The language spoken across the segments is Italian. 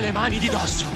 Le mani di dosso!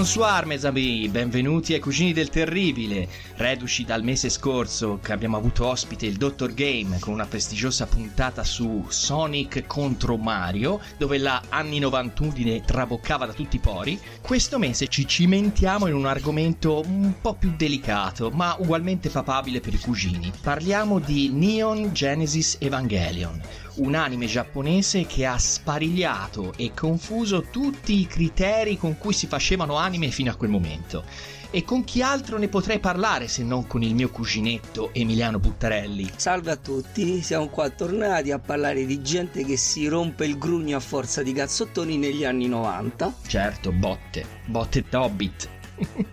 Bonsoir mes amis, benvenuti ai Cugini del Terribile, reduci dal mese scorso che abbiamo avuto ospite il Dottor Game con una prestigiosa puntata su Sonic contro Mario, dove la anni 91 traboccava da tutti i pori. Questo mese ci cimentiamo in un argomento un po' più delicato, ma ugualmente papabile per i cugini. Parliamo di Neon Genesis Evangelion, un anime giapponese che ha sparigliato e confuso tutti i criteri con cui si facevano anime fino a quel momento. E con chi altro ne potrei parlare se non con il mio cuginetto Emiliano Buttarelli? Salve a tutti, siamo qua tornati a parlare di gente che si rompe il grugno a forza di cazzottoni negli anni 90. Certo, botte, botte Hobbit.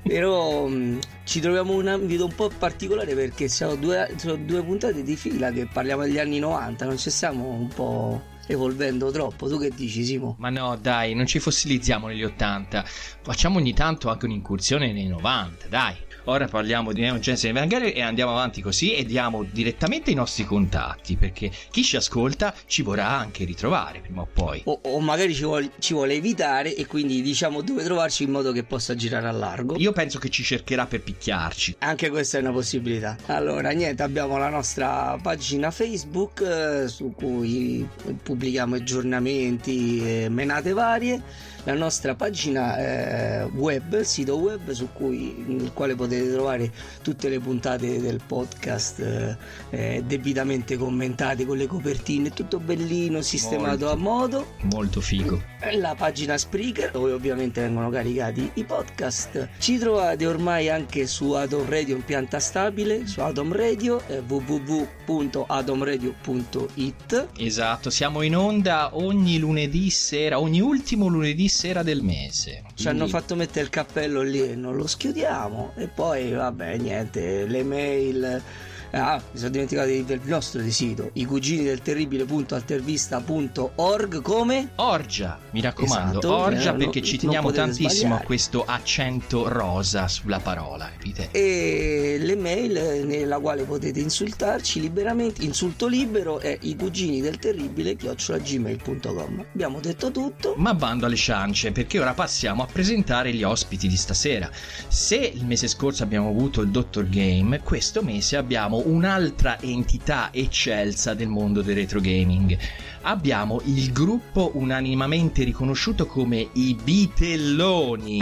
Però mh, ci troviamo in un ambito un po' particolare perché siamo due, sono due puntate di fila che parliamo degli anni 90, non ci stiamo un po' evolvendo troppo. Tu che dici, Simo? Ma no, dai, non ci fossilizziamo negli 80. Facciamo ogni tanto anche un'incursione nei 90, dai. Ora parliamo di Neon Genesis Evangelion e andiamo avanti così e diamo direttamente i nostri contatti perché chi ci ascolta ci vorrà anche ritrovare prima o poi. O, o magari ci vuole, ci vuole evitare e quindi diciamo dove trovarci in modo che possa girare a largo. Io penso che ci cercherà per picchiarci. Anche questa è una possibilità. Allora, niente, abbiamo la nostra pagina Facebook eh, su cui pubblichiamo aggiornamenti e menate varie. La nostra pagina eh, web, sito web su cui, nel quale potete trovare tutte le puntate del podcast eh, eh, debitamente commentate con le copertine, tutto bellino, sistemato Molto. a modo. Molto figo. La pagina Spreaker dove ovviamente vengono caricati i podcast. Ci trovate ormai anche su Atom Radio in pianta stabile, su Atom Radio, eh, www.atomradio.it. Esatto, siamo in onda ogni lunedì sera, ogni ultimo lunedì sera del mese. Ci hanno fatto mettere il cappello lì e non lo schiudiamo. E poi, vabbè, niente, le mail. Ah, mi sono dimenticato di- del nostro sito, i cugini del terribile.altervista.org come? Orgia, mi raccomando, Esatto, orgia eh, perché no- ci teniamo tantissimo sbagliare. a questo accento rosa sulla parola, capite? E le mail eh, nella quale potete insultarci liberamente, insulto libero è i cugini del terribile chiocciolagmail.com. Abbiamo detto tutto. Ma bando alle ciance, perché ora passiamo a presentare gli ospiti di stasera. Se il mese scorso abbiamo avuto il Dottor Game, questo mese abbiamo un'altra entità eccelsa del mondo del retro gaming. Abbiamo il gruppo unanimamente riconosciuto come i Bitelloni.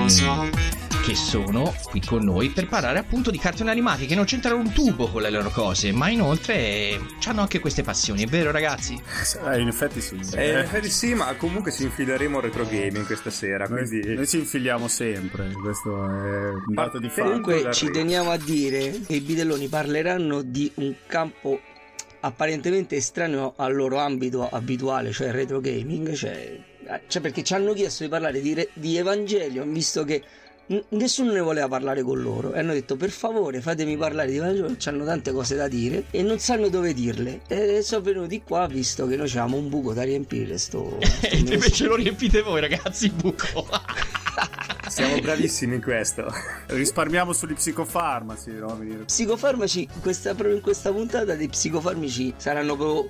Che sono qui con noi per parlare appunto di cartoni animati che non c'entrano un tubo con le loro cose, ma inoltre hanno anche queste passioni, è vero ragazzi? Eh, in effetti sì. Eh, in effetti sì, ma comunque ci infileremo al retro gaming questa sera, Noi, quindi... noi ci infiliamo sempre, questo è un dato di fatto. Comunque ci teniamo a dire che i bidelloni parleranno di un campo apparentemente estraneo al loro ambito abituale, cioè il retro gaming, cioè, cioè perché ci hanno chiesto di parlare di, re- di Evangelion, visto che n- nessuno ne voleva parlare con loro e hanno detto per favore fatemi parlare di Evangelion, hanno tante cose da dire e non sanno dove dirle e sono venuti qua visto che noi abbiamo un buco da riempire sto, sto E invece lo riempite voi ragazzi il buco. Siamo bravissimi in questo. Risparmiamo sugli psicofarmaci, no? Psicofarmaci, questa, proprio in questa puntata dei psicofarmaci saranno proprio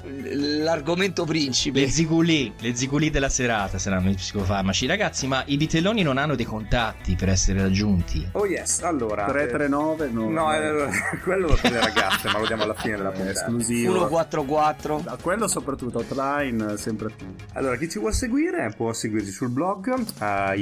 l'argomento principe. Le ziguli, le ziguli della serata saranno i psicofarmaci. Ragazzi, ma i vitelloni non hanno dei contatti per essere raggiunti? Oh yes, allora... 339? No, no eh, quello per le ragazze, ma lo diamo alla fine della puntata. Esclusivo. 144. Da quello soprattutto, hotline sempre più. Allora, chi ci vuole seguire può seguirci sul blog a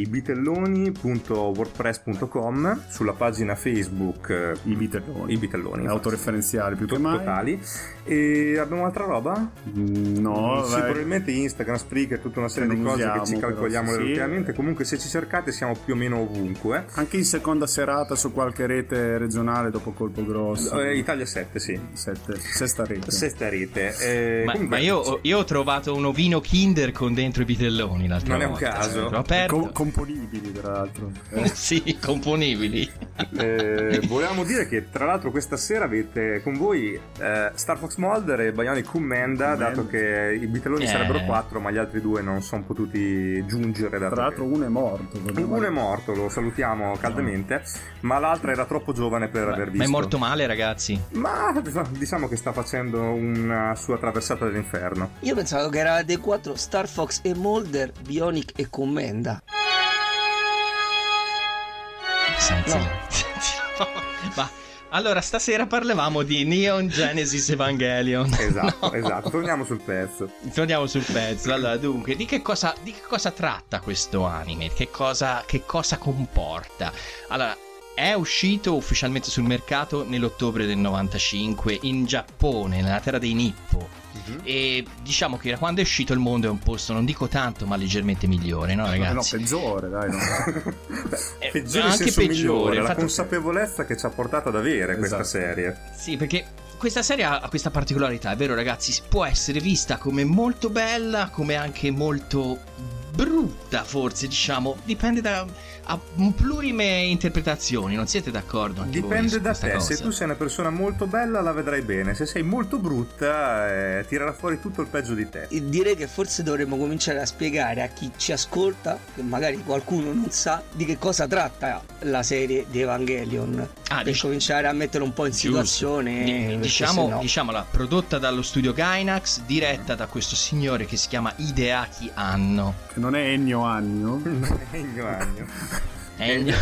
ibitelloni.wordpress.com sulla pagina Facebook eh, I Bitelloni. I Bitelloni. Autoreferenziali più che mai. Totali. E abbiamo altra roba? Mm, no, sì, probabilmente Instagram, Spreaker, tutta una serie Che di cose che usiamo, ci calcoliamo però, sì. relativamente. Comunque, se ci cercate, siamo più o meno ovunque. Anche in seconda serata su qualche rete regionale dopo colpo grosso. Eh, Italia 7, sì. Sette, sesta rete. Sesta rete. Eh, Ma, comunque, ma io, ho- io ho trovato un ovino Kinder con dentro i vitelloni l'altra Non è un volta. caso. L'ho aperto. Com- componibili, tra l'altro. Eh, sì, componibili. Eh, volevamo dire che tra l'altro questa sera avete con voi eh, Star Fox Mulder e Bionic Commanda, Commanda. dato che i bitelloni Eh. sarebbero quattro, ma gli altri due non sono potuti giungere. Dato Tra l'altro che- uno è morto. uno è morto, lo salutiamo caldamente, ma l'altra era troppo giovane per aver Ma visto. è morto male, ragazzi. Ma diciamo che sta facendo una sua traversata dell'inferno. Io pensavo che eravate quattro Star Fox e Molder, Bionic e Commenda. Senza... No. No. Ma allora, stasera parlavamo di Neon Genesis Evangelion. Esatto, No. esatto. Torniamo sul pezzo. Torniamo sul pezzo. Allora, dunque, di che cosa, di che cosa tratta questo anime? Che cosa, che cosa comporta? Allora, è uscito ufficialmente sul mercato nell'ottobre del 95 in Giappone, nella terra dei Nippo. E diciamo che da quando è uscito il mondo è un posto, non dico tanto, ma leggermente migliore, no, No, ragazzi? peggiore, dai. No. Eh, Peggiore in anche senso peggiore. migliore, la consapevolezza che ci ha portato ad avere questa Esatto. serie. Sì, perché questa serie ha ha questa particolarità, è vero ragazzi, può essere vista come molto bella, come anche molto brutta forse, diciamo, dipende da plurime interpretazioni, non siete d'accordo? anche voi Dipende su da te, cosa? se tu sei una persona molto bella la vedrai bene, se sei molto brutta eh, tirerà fuori tutto il peggio di te. E direi che forse dovremmo cominciare a spiegare a chi ci ascolta, che magari qualcuno non sa, di che cosa tratta la serie di Evangelion. Ah, per dic- cominciare a mettere un po' in situazione. Diciamo, sennò- diciamola, prodotta dallo studio Gainax, diretta da questo signore che si chiama Hideaki Anno. Non è Ennio agno. Gnagno,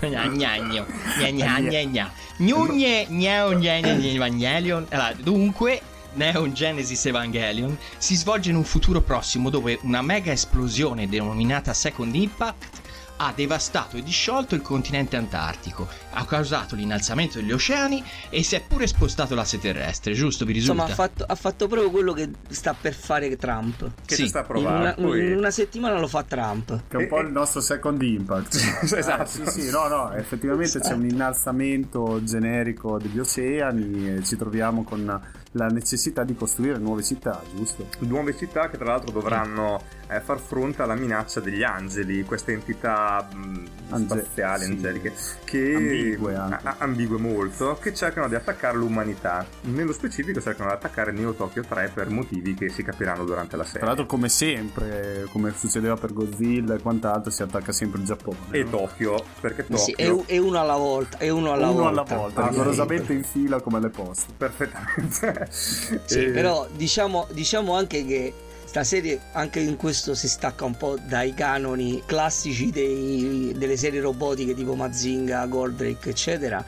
gnagno, gna gna gna. Gnugne, gnao, gna gna gna Evangelion. Allora, dunque, Neon Genesis Evangelion si svolge in un futuro prossimo dove una mega esplosione denominata Second Impact ha devastato e disciolto il continente antartico, ha causato l'innalzamento degli oceani e si è pure spostato l'asse terrestre, giusto? Vi risulta? Insomma, ha fatto, ha fatto proprio quello che sta per fare Trump. Che Sì, ci sta a In una, in una settimana lo fa Trump. Che è un po' il nostro second impact. Esatto. Eh, sì, sì, no, no, effettivamente c'è un innalzamento generico degli oceani e ci troviamo con la necessità di costruire nuove città, giusto? Nuove città che tra l'altro dovranno eh, far fronte alla minaccia degli angeli, queste entità mh, Ange- spaziali, sì. angeliche, che Ambigue anche. a- ambigue molto, che cercano di attaccare l'umanità. Nello specifico cercano di attaccare Neo Tokyo 3 per motivi che si capiranno durante la Tra serie. l'altro, come sempre, come succedeva per Godzilla e quant'altro, si attacca sempre il Giappone. E no? Tokyo, perché Tokyo Sì, è, è uno alla volta. È uno alla Uno volta. alla volta, rigorosamente in fila come le poste. perfettamente. Sì, E- però diciamo, diciamo anche che sta serie anche in questo si stacca un po' dai canoni classici dei- delle serie robotiche tipo Mazinga, Goldrake, eccetera,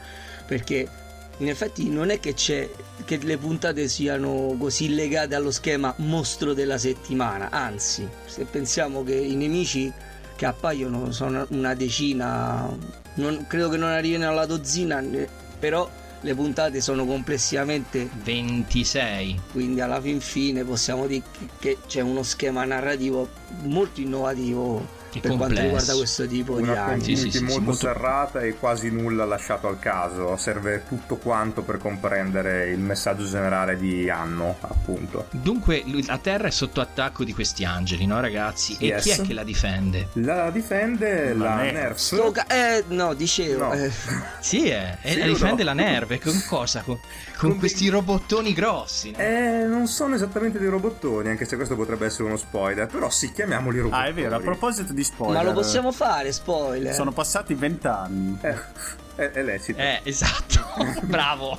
perché in effetti non è che c'è che le puntate siano così legate allo schema mostro della settimana, anzi, se pensiamo che i nemici che appaiono sono una decina, non- credo che non arrivino alla dozzina, ne- però le puntate sono complessivamente 26. quindi alla fin fine possiamo dire che- c'è uno schema narrativo molto innovativo Per quanto complesso. riguarda questo tipo di una. Sì, community sì, sì, molto, molto- serrata e quasi nulla lasciato al caso. Serve tutto quanto per comprendere il messaggio generale di Anno, appunto. Dunque, la Terra è sotto attacco di questi angeli, no ragazzi? E Yes. chi è che la difende? La difende La la, Nerf. Nerf. Sto ca- eh, no, dicevo. No. eh, Sì, è, e Sì la o difende no? la Nerve. Con cosa? Con, con Con questi robottoni grossi. no? Eh, non sono esattamente dei robottoni, anche se questo potrebbe essere uno spoiler, però sì, chiamiamoli robottoni. Ah, è vero, a proposito di di spoiler. Ma lo possiamo fare, spoiler? Sono passati vent'anni. Eh, è, è lecito. Eh, esatto. Bravo.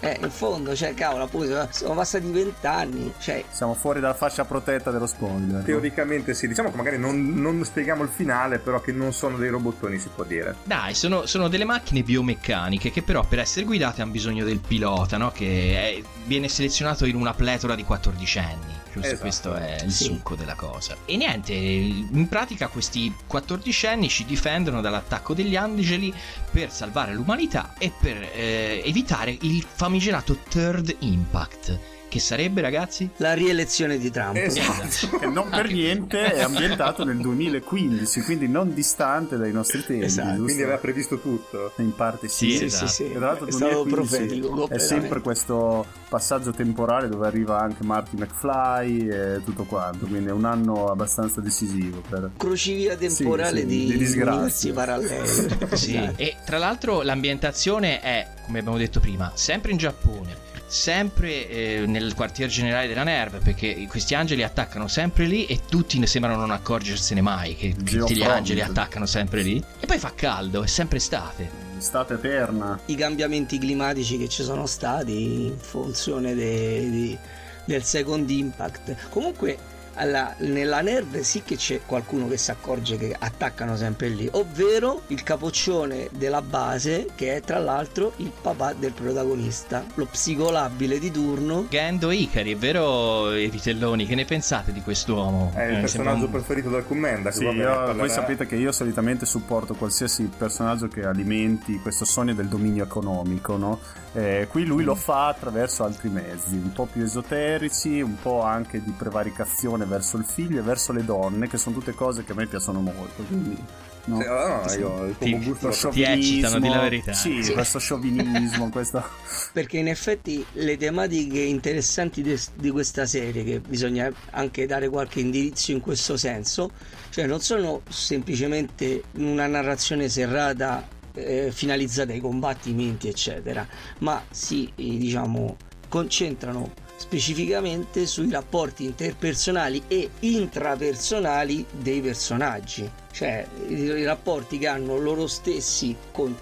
Eh, in fondo, cioè, cavolo, appunto, sono passati vent'anni. Cioè, Siamo fuori dalla fascia protetta dello spoiler. Teoricamente sì, diciamo che magari non, non spieghiamo il finale, però che non sono dei robottoni si può dire. Dai, sono, sono delle macchine biomeccaniche che però per essere guidate hanno bisogno del pilota, no? Che è- viene selezionato in una pletora di 14 anni. Giusto, Esatto. questo è il Sì. succo della cosa. E niente, in pratica questi 14 anni ci difendono dall'attacco degli angeli per salvare l'umanità e per eh, evitare il famigerato Third Impact. Che sarebbe, ragazzi? la rielezione di Trump. Esatto. Che non per niente è ambientato nel 2015, quindi non distante dai nostri tempi. Esatto, giusto? Quindi aveva previsto tutto. In parte sì. Sì, esatto. sì, sì. E tra l'altro È stato 2015 profetico. È sempre questo passaggio temporale dove arriva anche Marty McFly e tutto quanto, quindi è un anno abbastanza decisivo per... crocevia temporale Sì, sì, di, di disgrazie. universi paralleli. Sì, Esatto. e tra l'altro l'ambientazione è, come abbiamo detto prima, sempre in Giappone, sempre eh, nel quartier generale della NERV, perché questi angeli attaccano sempre lì e tutti ne sembrano non accorgersene mai, che tutti gli angeli attaccano sempre lì. E poi fa caldo, è sempre estate. Estate eterna. I cambiamenti climatici che ci sono stati in funzione de- di- del second impact. Comunque alla- nella NERV sì che c'è qualcuno che si accorge che attaccano sempre lì, ovvero il capoccione della base che è tra l'altro il papà del protagonista, lo psicolabile di turno. Gendo Ikari, è vero, i vitelloni? Che ne pensate di quest'uomo? È il Eh, sembra personaggio un- preferito dal commenda. Sì, io- voi sapete che io solitamente supporto qualsiasi personaggio che alimenti questo sogno del dominio economico, no? Eh, qui lui lo fa attraverso altri mezzi, un po' più esoterici, un po' anche di prevaricazione verso il figlio e verso le donne, che sono tutte cose che a me piacciono molto. Quindi, no? Sì, allora, no, io il Ti- tuo gusto eccitano, di la sciovinismo, verità. Sì, Sì. questo sciovinismo, questo... Perché in effetti le tematiche interessanti de- di questa serie, che bisogna anche dare qualche indirizzo in questo senso, cioè non sono semplicemente una narrazione serrata eh, finalizzata ai combattimenti, eccetera, ma si eh, diciamo concentrano specificamente sui rapporti interpersonali e intrapersonali dei personaggi, cioè i, i rapporti che hanno loro stessi con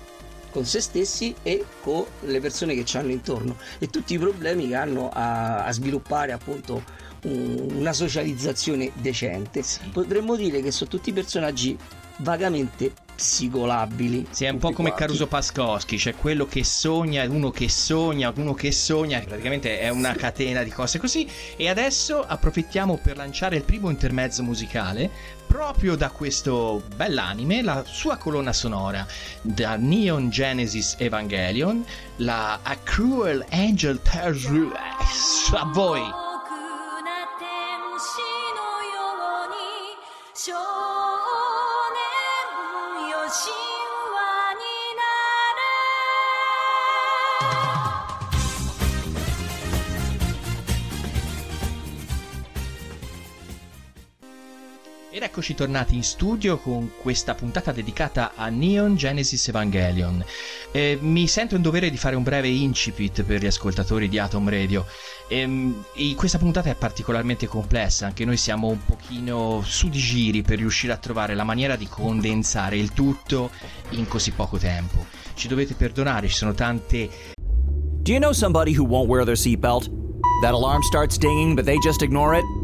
con se stessi e con le persone che ci hanno intorno e tutti i problemi che hanno a, a sviluppare appunto un- una socializzazione decente. Sì. Potremmo dire che sono tutti personaggi vagamente psicolabili. Sì, è un po' come quanti. Caruso Pascoschi, cioè quello che sogna, uno che sogna, uno che sogna, praticamente è una catena di cose così. E adesso approfittiamo per lanciare il primo intermezzo musicale proprio da questo bell'anime, la sua colonna sonora da Neon Genesis Evangelion, la A Cruel Angel Tells You. A voi! Ed eccoci tornati in studio con questa puntata dedicata a Neon Genesis Evangelion. Eh, mi sento in dovere di fare un breve incipit per gli ascoltatori di Atom Radio. Ehm, e questa puntata è particolarmente complessa, anche noi siamo un pochino su di giri per riuscire a trovare la maniera di condensare il tutto in così poco tempo. Ci dovete perdonare, ci sono tante Do you know somebody who won't wear their seatbelt? That alarm starts dinging, but they just ignore it?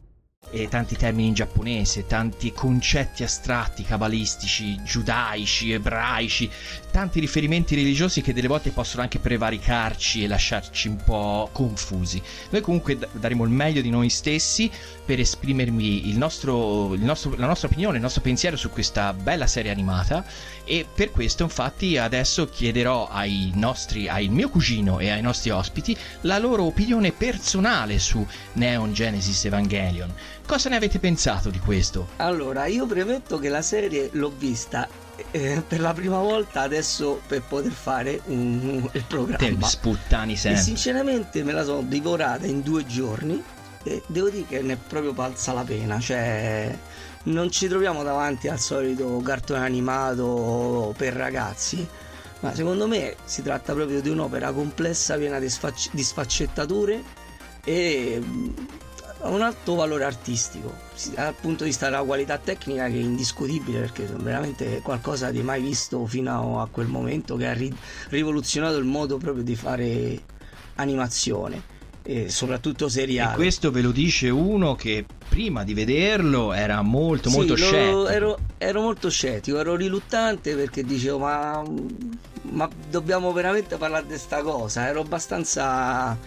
E tanti termini in giapponese, tanti concetti astratti, cabalistici, giudaici, ebraici, tanti riferimenti religiosi che delle volte possono anche prevaricarci e lasciarci un po' confusi. Noi comunque daremo il meglio di noi stessi per esprimervi il nostro, il nostro- la nostra opinione, il nostro pensiero su questa bella serie animata e per questo infatti adesso chiederò ai nostri, al mio cugino e ai nostri ospiti la loro opinione personale su Neon Genesis Evangelion. Cosa ne avete pensato di questo? Allora, io premetto che la serie l'ho vista eh, per la prima volta adesso per poter fare un, il Te programma. sputtani E sempre. sinceramente me la sono divorata in due giorni e devo dire che ne è proprio valsa la pena. Cioè, non ci troviamo davanti al solito cartone animato per ragazzi. Ma secondo me si tratta proprio di un'opera complessa, piena di, sfacc- di sfaccettature e mm, ha un alto valore artistico. Dal punto di vista della qualità tecnica che è indiscutibile perché è veramente qualcosa di mai visto fino a quel momento che ha ri- rivoluzionato il modo proprio di fare animazione e soprattutto E seriale. questo ve lo dice uno che prima di vederlo era molto Sì, molto scettico. Ero, ero molto scettico, ero riluttante perché dicevo ma, ma dobbiamo veramente parlare di questa cosa, ero abbastanza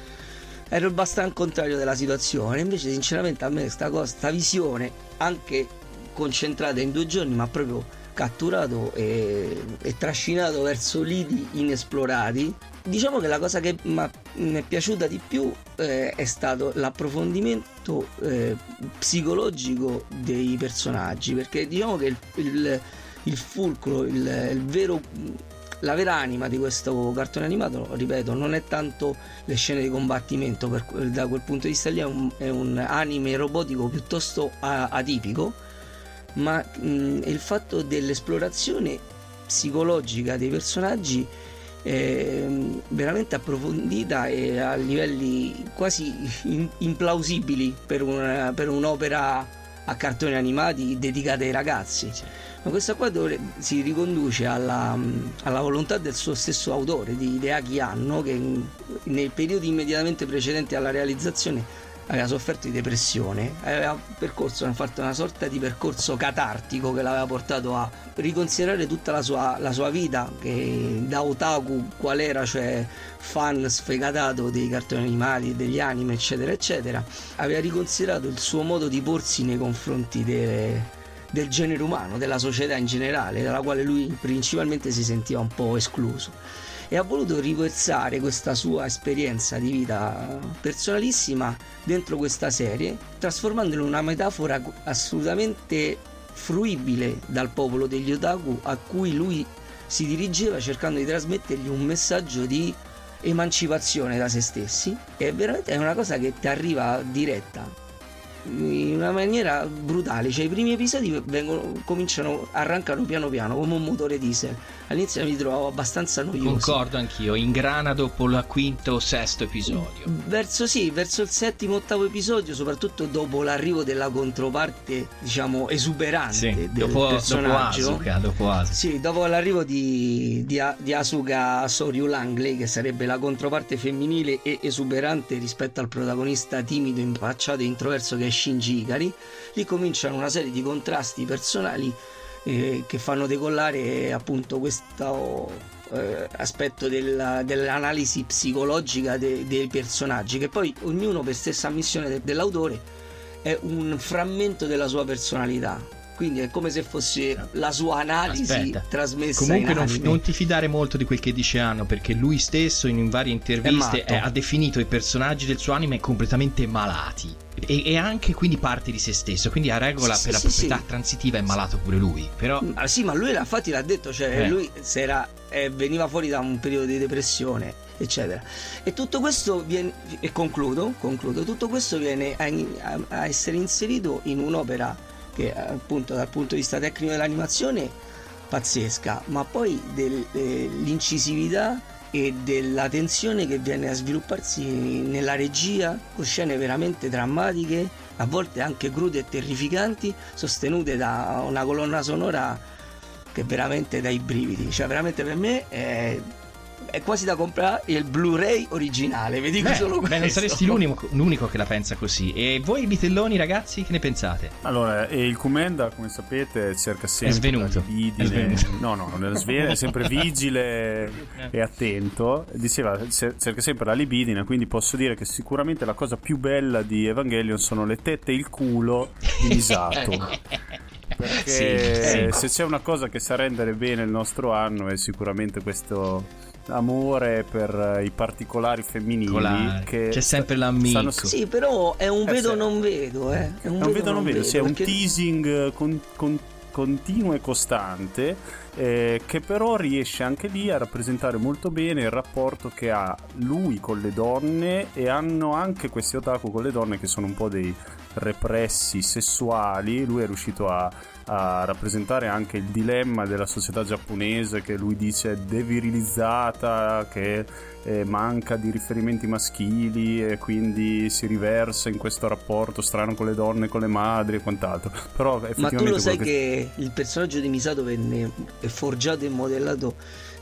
ero abbastanza contrario della situazione, invece sinceramente a me questa cosa, questa visione anche concentrata in due giorni mi ha proprio catturato e, e trascinato verso lidi inesplorati. Diciamo che la cosa che mi è piaciuta di più eh, è stato l'approfondimento eh, psicologico dei personaggi, perché diciamo che il, il- il fulcro, il, il vero, la vera anima di questo cartone animato, ripeto, non è tanto le scene di combattimento, per- da quel punto di vista lì è un, è un anime robotico piuttosto atipico, ma mh, il fatto dell'esplorazione psicologica dei personaggi è veramente approfondita e a livelli quasi in- implausibili per, una- per un'opera a cartoni animati dedicata ai ragazzi. Ma questa qua dovre- si riconduce alla, alla volontà del suo stesso autore, di Hideaki Anno, che in- nei periodi immediatamente precedenti alla realizzazione aveva sofferto di depressione, aveva percorso, fatto una sorta di percorso catartico che l'aveva portato a riconsiderare tutta la sua, la sua vita, che da otaku qual era, cioè fan sfegatato dei cartoni animati, degli anime, eccetera, eccetera, aveva riconsiderato il suo modo di porsi nei confronti de- del genere umano, della società in generale, dalla quale lui principalmente si sentiva un po' escluso e ha voluto riversare questa sua esperienza di vita personalissima dentro questa serie, trasformandola in una metafora assolutamente fruibile dal popolo degli otaku a cui lui si dirigeva cercando di trasmettergli un messaggio di emancipazione da se stessi. E veramente è una cosa che ti arriva diretta in una maniera brutale. Cioè i primi episodi vengono, cominciano arrancano piano piano come un motore diesel all'inizio mi trovavo abbastanza noioso Concordo anch'io, ingrana dopo il quinto o sesto episodio. Verso sì, verso il settimo ottavo episodio, soprattutto dopo l'arrivo della controparte, diciamo, esuberante Sì, del dopo, dopo personaggio. Asuka, dopo Asuka. Sì, dopo l'arrivo di, di, di Asuka Soryu Langley, che sarebbe la controparte femminile e esuberante rispetto al protagonista timido, impacciato e introverso che è Shinji Ikari, lì cominciano una serie di contrasti personali eh, che fanno decollare eh, appunto questo eh, aspetto della- dell'analisi psicologica de- dei personaggi, che poi ognuno per stessa ammissione de- dell'autore è un frammento della sua personalità. Quindi è come se fosse la sua analisi Aspetta. trasmessa Comunque in non, non ti fidare molto di quel che dice Anno perché lui stesso in varie interviste eh, ha definito i personaggi del suo anime completamente malati e, e anche quindi parte di se stesso quindi a regola Sì, per la sì, sì, proprietà sì. transitiva è malato pure lui però Ah, sì, ma lui infatti l'ha detto, cioè Eh. lui era- eh, veniva fuori da un periodo di depressione, eccetera. E tutto questo viene, e concludo, concludo, tutto questo viene a- a essere inserito in un'opera che appunto dal punto di vista tecnico dell'animazione pazzesca, ma poi dell'incisività e della tensione che viene a svilupparsi nella regia con scene veramente drammatiche, a volte anche crude e terrificanti, sostenute da una colonna sonora che veramente dà i brividi. Cioè, veramente per me è, è quasi da comprare il Blu-ray originale. Vi dico Beh, solo beh, questo. non saresti l'unico, l'unico che la pensa così e voi bitelloni ragazzi che ne pensate? Allora, il Kumenda, come sapete, cerca sempre svenuto. la libidine. È svenuto. No, no, non è svene, è sempre vigile e attento. Diceva, ce- cerca sempre la libidine, quindi posso dire che sicuramente la cosa più bella di Evangelion sono le tette e il culo di Misato. Perché Sì, sì. se c'è una cosa che sa rendere bene il nostro anno è sicuramente questo amore per eh, i particolari femminili che C'è sempre l'amico. stanno- Sì, però è un Eh, vedo sì. non vedo, eh. È un non vedo, non vedo, sì, è un perché- teasing con- con- continuo e costante eh, che però riesce anche lì a rappresentare molto bene il rapporto che ha lui con le donne e hanno anche questi otaku con le donne che sono un po' dei repressi sessuali. Lui è riuscito a, a rappresentare anche il dilemma della società giapponese che lui dice devirilizzata, che eh, manca di riferimenti maschili e quindi si riversa in questo rapporto strano con le donne, con le madri e quant'altro. Però Ma tu lo sai che... che il personaggio di Misato venne forgiato e modellato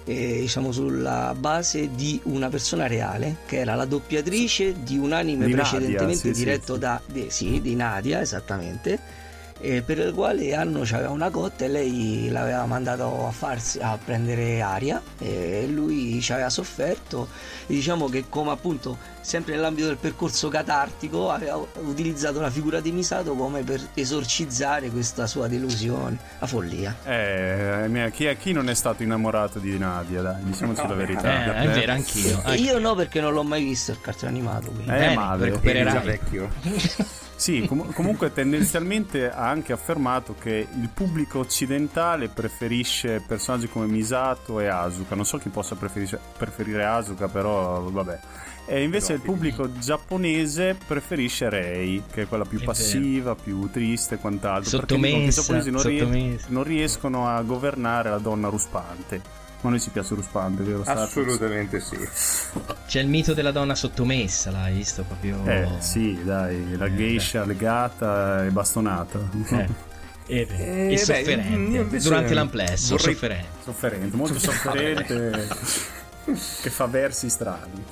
eh, diciamo sulla base di una persona reale che era la doppiatrice di un anime Di precedentemente Nadia, sì, diretto sì, sì. da di, sì, di Nadia esattamente eh, per il quale Anno aveva una cotta e lei l'aveva mandato a, farsi, a prendere aria e lui ci aveva sofferto e diciamo che come appunto sempre nell'ambito del percorso catartico aveva utilizzato la figura di Misato come per esorcizzare questa sua delusione la follia Eh, chi, chi non è stato innamorato di Nadia? Dai, diciamoci la verità. Eh, è vero, anch'io. E io no perché non l'ho mai visto il cartone animato quindi. Eh, Bene, recupererai. Già vecchio. Sì, com- comunque tendenzialmente ha anche affermato che il pubblico occidentale preferisce personaggi come Misato e Asuka. Non so chi possa preferisce- preferire Asuka, però vabbè. E invece il pubblico giapponese preferisce Rei, che è quella più È passiva, più triste e quant'altro. perché dicono che i Sottomessa, giapponesi non, rie- sottomessa. non riescono a governare la donna ruspante. Ma a noi ci piace ruspante, vero? Status? Assolutamente sì. C'è il mito della donna sottomessa, l'hai visto proprio? Eh, sì, dai, la geisha legata e bastonata. Eh. E, Eh, e beh, sofferente durante l'amplesso, vorrei- sofferente. Sofferente, molto sofferente, che fa versi strani.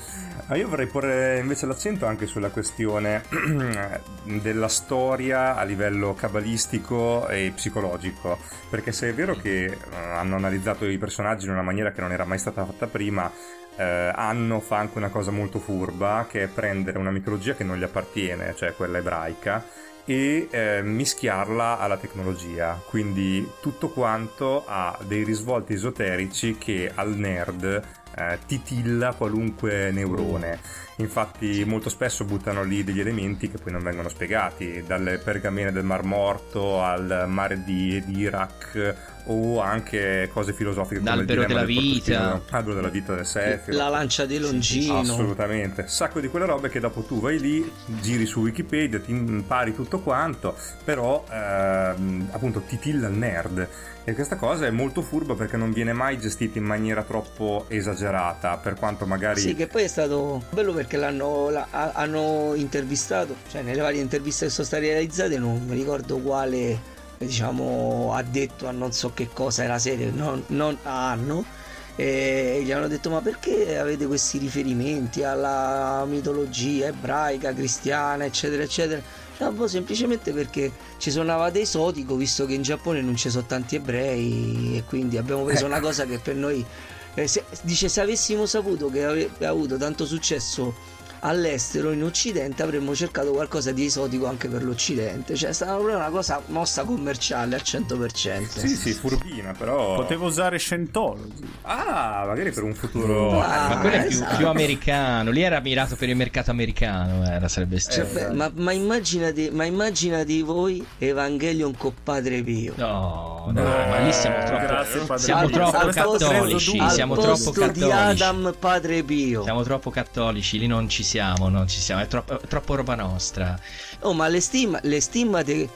Ma io vorrei porre invece l'accento anche sulla questione della storia a livello cabalistico e psicologico, perché se è vero che eh, hanno analizzato i personaggi in una maniera che non era mai stata fatta prima, eh, Anno fa anche una cosa molto furba, che è prendere una mitologia che non gli appartiene, cioè quella ebraica, e eh, mischiarla alla tecnologia. Quindi tutto quanto ha dei risvolti esoterici che al nerd eh, titilla qualunque neurone. Infatti molto spesso buttano lì degli elementi che poi non vengono spiegati, dalle pergamene del Mar Morto al mare di, di Iraq o anche cose filosofiche come il L'albero dilemma della del vita. l'albero della vita del Sefiro. la lancia di Longino Assolutamente, sacco di quelle robe che dopo tu vai lì, giri su Wikipedia, ti impari tutto quanto, però ehm, appunto titilla il nerd. E questa cosa è molto furba perché non viene mai gestita in maniera troppo esagerata, per quanto magari... Sì, che poi è stato bello perché l'hanno la- ha- hanno intervistato, cioè nelle varie interviste che sono state realizzate, non mi ricordo quale, diciamo, ha detto a non so che cosa era serie, non, non a anno, e gli hanno detto ma perché avete questi riferimenti alla mitologia ebraica, cristiana, eccetera, eccetera. No, boh, semplicemente perché ci suonava esotico, visto che in Giappone non ci sono tanti ebrei e quindi abbiamo preso una cosa che per noi eh, se- dice se avessimo saputo che avrebbe avuto tanto successo all'estero in occidente avremmo cercato qualcosa di esotico anche per l'occidente cioè è stata proprio una cosa mossa commerciale al 100% Sì, sì, furbina, però... Potevo usare Scientology. Ah, magari per un futuro... Ah, Ma quello è più, esatto. più americano, lì era mirato per il mercato americano, era, sarebbe Cioè, stato. beh, ma, ma immaginate, ma immaginati voi Evangelion con Padre Pio No, no, ma lì siamo troppo, grazie, Padre siamo Pio. troppo cattolici, siamo posto troppo di cattolici. Adam Padre Pio Siamo troppo cattolici, lì non ci siamo, non ci siamo, è troppo, è troppo roba nostra. oh ma le, stima, le,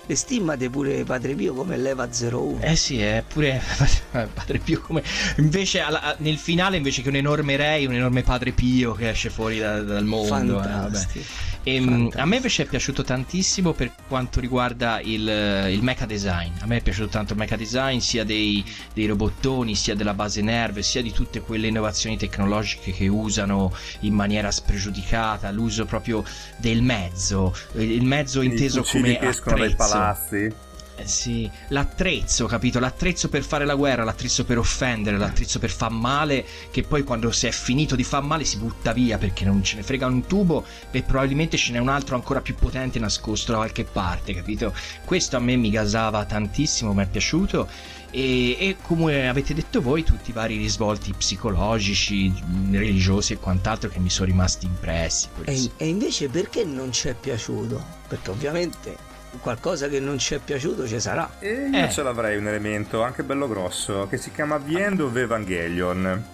le stimmate pure Padre Pio come leva 01 Eh sì, è pure Padre Pio come... Invece alla- nel finale invece che un enorme re, un enorme Padre Pio che esce fuori da- dal mondo. eh, fantastico E, Fantastico. a me invece è piaciuto tantissimo per quanto riguarda il, il mecha design. A me è piaciuto tanto il mecha design, sia dei, dei robottoni, sia della base nerve, sia di tutte quelle innovazioni tecnologiche che usano in maniera spregiudicata, l'uso proprio del mezzo, il mezzo I inteso come che escono dai attrezzo. palazzi. Eh sì, l'attrezzo, capito? L'attrezzo per fare la guerra, l'attrezzo per offendere, l'attrezzo per far male, che poi quando si è finito di far male si butta via perché non ce ne frega un tubo e probabilmente ce n'è un altro ancora più potente nascosto da qualche parte, capito? Questo a me mi gasava tantissimo, mi è piaciuto. E, e come avete detto voi, tutti i vari risvolti psicologici, religiosi e quant'altro che mi sono rimasti impressi. E, e invece perché non ci è piaciuto? Perché ovviamente qualcosa che non ci è piaciuto ci sarà. E io Eh. ce l'avrei un elemento anche bello grosso che si chiama The End of Evangelion.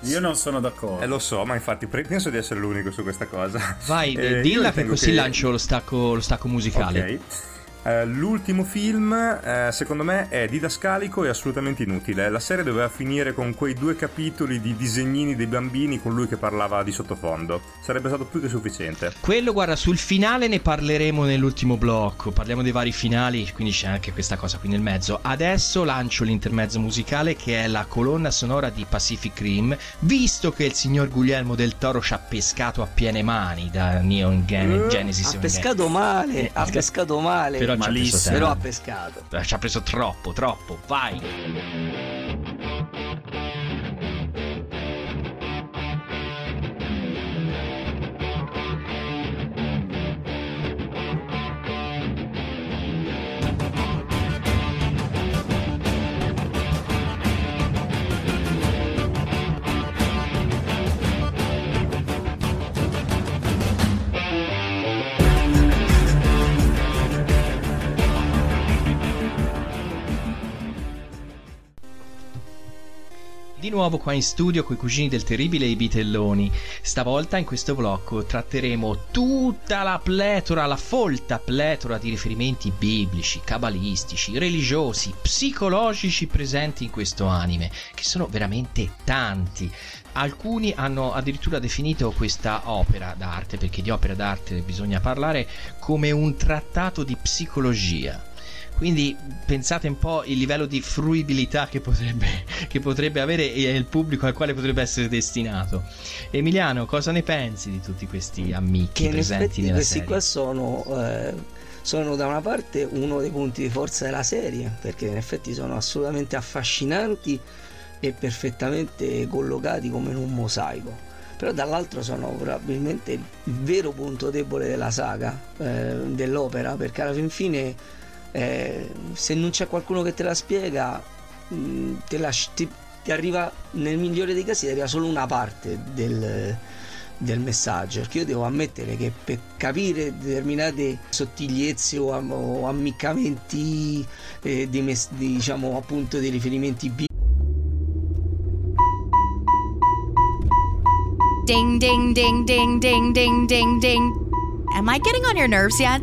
Io non sono d'accordo. Eh, lo so, ma infatti pre- penso di essere l'unico su questa cosa. Vai, Eh, dilla che così che- lancio lo stacco, lo stacco musicale. Ok. Eh, l'ultimo film, eh, secondo me, è didascalico e assolutamente inutile. La serie doveva finire con quei due capitoli di disegnini dei bambini con lui che parlava di sottofondo. Sarebbe stato più che sufficiente. Quello, guarda, sul finale ne parleremo nell'ultimo blocco. Parliamo dei vari finali, quindi c'è anche questa cosa qui nel mezzo. Adesso lancio l'intermezzo musicale che è la colonna sonora di Pacific Rim, visto che il signor Guglielmo del Toro ci ha pescato a piene mani da Neon Gen- Genesis. Ha Evangelion. pescato male, Eh, ha pescato male. Però preso malissimo. Però ha pescato. Ci ha preso troppo, troppo. Vai. Nuovo qua in studio con i cugini del terribile e i bitelloni. Stavolta in questo blocco tratteremo tutta la pletora, la folta pletora di riferimenti biblici, cabalistici, religiosi, psicologici presenti in questo anime, che sono veramente tanti. Alcuni hanno addirittura definito questa opera d'arte, perché di opera d'arte bisogna parlare, come un trattato di psicologia. Quindi pensate un po' il livello di fruibilità che potrebbe, che potrebbe avere e il pubblico al quale potrebbe essere destinato. Emiliano, cosa ne pensi di tutti questi amici Che presenti nella questi serie? qua sono, eh, sono da una parte uno dei punti di forza della serie, perché in effetti sono assolutamente affascinanti e perfettamente collocati come in un mosaico. Però dall'altro sono probabilmente il vero punto debole della saga, eh, dell'opera, perché alla fin fine eh, se non c'è qualcuno che te la spiega, mh, te la- ti, ti arriva nel migliore dei casi ti arriva solo una parte del, del messaggio. Perché io devo ammettere che per capire determinate sottigliezze o, am- o ammiccamenti eh, dei mes- di, diciamo appunto dei riferimenti biblici Ding, ding, ding, ding, ding, ding, ding, ding. Am I getting on your nerves yet?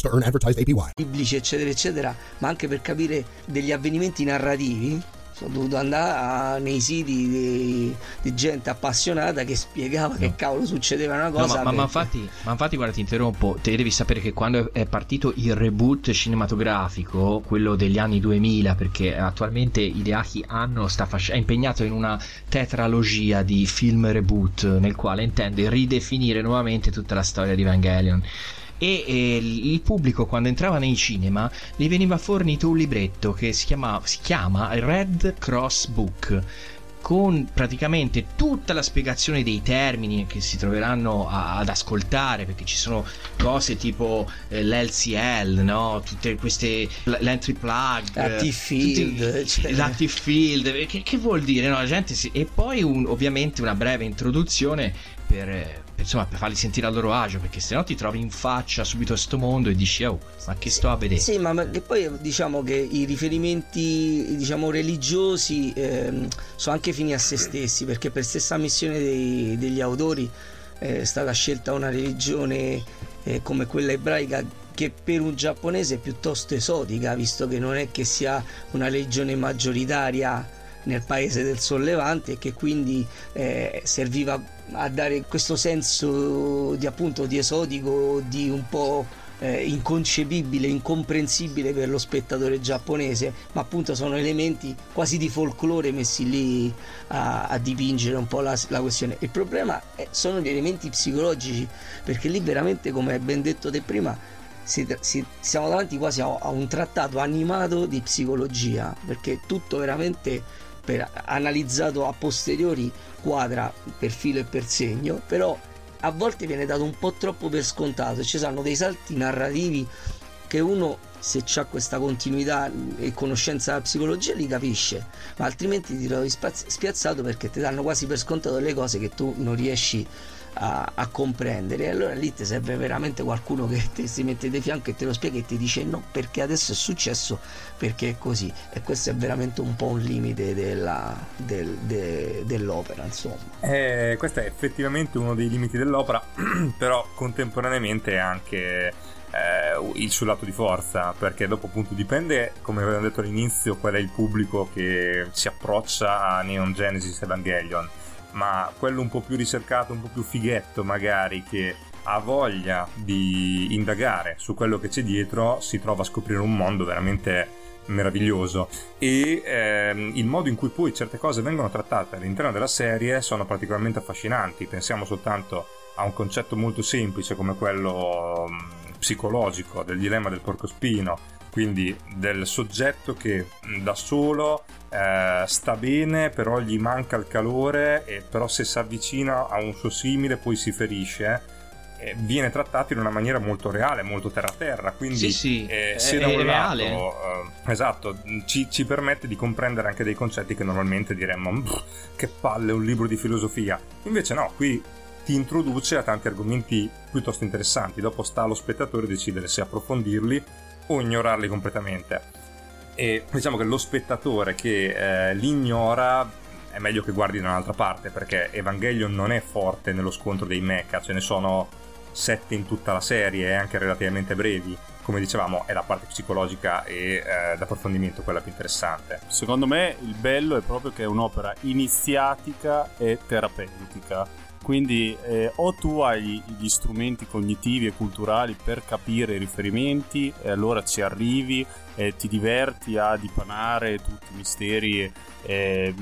to earn advertised APY. biblici eccetera eccetera ma anche per capire degli avvenimenti narrativi sono dovuto andare a- nei siti di, di gente appassionata che spiegava che cavolo succedeva una No, cosa ma, ma- ma infatti, ma infatti, guarda, ti interrompo. Te devi sapere che quando è partito il reboot cinematografico, quello degli anni 2000, perché attualmente Hideaki Anno sta fac- è impegnato in una tetralogia di film reboot, nel quale intende ridefinire nuovamente tutta la storia di Evangelion. E, e il pubblico quando entrava nei cinema gli veniva fornito un libretto che si chiama, si chiama Red Cross Book con praticamente tutta la spiegazione dei termini che si troveranno a- ad ascoltare perché ci sono cose tipo eh, l'LCL, no? tutte queste l'entry plug, La eh, T-Field, tutti- cioè. la T-Field, eh, che, che vuol dire? No? La gente si- e poi un- ovviamente una breve introduzione per, eh, per, insomma, per farli sentire a loro agio perché sennò ti trovi in faccia subito a sto mondo e dici oh ma che sto a vedere? Sì, ma che poi diciamo che i riferimenti diciamo religiosi ehm, sono anche fini a se stessi, perché per stessa missione dei- degli autori eh, è stata scelta una religione eh, come quella ebraica che per un giapponese è piuttosto esotica, visto che non è che sia una religione maggioritaria nel paese del sollevante e che quindi eh, serviva a dare questo senso di appunto di esotico, di un po' eh, inconcepibile, incomprensibile per lo spettatore giapponese, ma appunto sono elementi quasi di folklore messi lì a, a dipingere un po' la, la, questione. Il problema è, sono gli elementi psicologici, perché lì veramente, come ben detto te prima, si, si, siamo davanti quasi a, a un trattato animato di psicologia, perché tutto veramente per, analizzato a posteriori quadra per filo e per segno, però a volte viene dato un po' troppo per scontato, ci sono dei salti narrativi che uno se ha questa continuità e conoscenza della psicologia li capisce, ma altrimenti ti trovi spiazzato perché ti danno quasi per scontato le cose che tu non riesci a, a, comprendere. E allora lì ti serve veramente qualcuno che ti si mette di fianco e te lo spiega e ti dice no, perché adesso è successo, perché è così. E questo è veramente un po' un limite della, del, de, dell'opera, insomma. Eh, questo è effettivamente uno dei limiti dell'opera, però contemporaneamente anche eh, il suo lato di forza, perché dopo appunto dipende, come avevamo detto all'inizio, qual è il pubblico che si approccia a Neon Genesis Evangelion ma quello un po' più ricercato, un po' più fighetto magari, che ha voglia di indagare su quello che c'è dietro, si trova a scoprire un mondo veramente meraviglioso e ehm, il modo in cui poi certe cose vengono trattate all'interno della serie sono particolarmente affascinanti. Pensiamo soltanto a un concetto molto semplice come quello mm, psicologico del dilemma del porcospino quindi del soggetto che da solo eh, sta bene però gli manca il calore e però se si avvicina a un suo simile poi si ferisce eh, viene trattato in una maniera molto reale, molto terra-terra. Quindi, sì, sì, eh, se da un lato, eh, esatto, ci, ci, permette di comprendere anche dei concetti che normalmente diremmo che palle, un libro di filosofia. Invece, no, qui ti introduce a tanti argomenti piuttosto interessanti. Dopo sta allo spettatore decidere se approfondirli o ignorarli completamente. E diciamo che lo spettatore che eh, li ignora è meglio che guardi da un'altra parte perché Evangelion non è forte nello scontro dei mecha, ce ne sono sette in tutta la serie e anche relativamente brevi. Come dicevamo, è la parte psicologica e eh, d'approfondimento quella più interessante. Secondo me il bello è proprio che è un'opera iniziatica e terapeutica quindi eh, o tu hai gli strumenti cognitivi e culturali per capire i riferimenti e allora ci arrivi e ti diverti a dipanare tutti i misteri e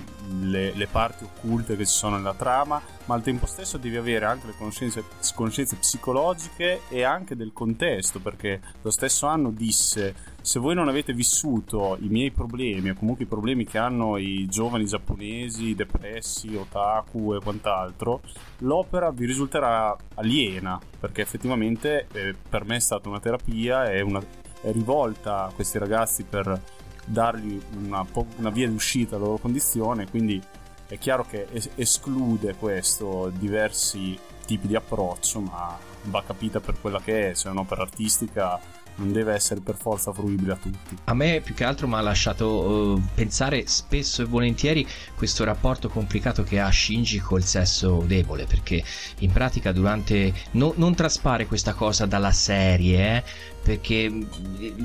le, le, parti occulte che ci sono nella trama, ma al tempo stesso devi avere anche le conoscenze, conoscenze psicologiche e anche del contesto, perché lo stesso anno disse se voi non avete vissuto i miei problemi o comunque i problemi che hanno i giovani giapponesi depressi, otaku e quant'altro, l'opera vi risulterà aliena, perché effettivamente eh, per me è stata una terapia e una rivolta a questi ragazzi per dargli una, una via d'uscita dalla loro condizione, quindi è chiaro che es- esclude questo diversi tipi di approccio, ma va capita per quella che è, cioè un'opera artistica non deve essere per forza fruibile a tutti. A me più che altro mi ha lasciato uh, pensare spesso e volentieri questo rapporto complicato che ha Shinji col sesso debole, perché in pratica durante... No, non traspare questa cosa dalla serie, eh, perché mm,